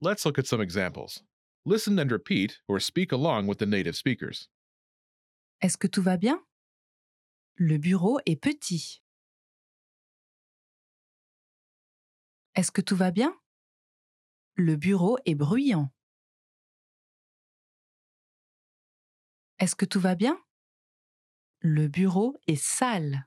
Let's look at some examples. Listen and repeat or speak along with the native speakers. Est-ce que tout va bien? Le bureau est petit. Est-ce que tout va bien? Le bureau est bruyant. Est-ce que tout va bien? Le bureau est sale.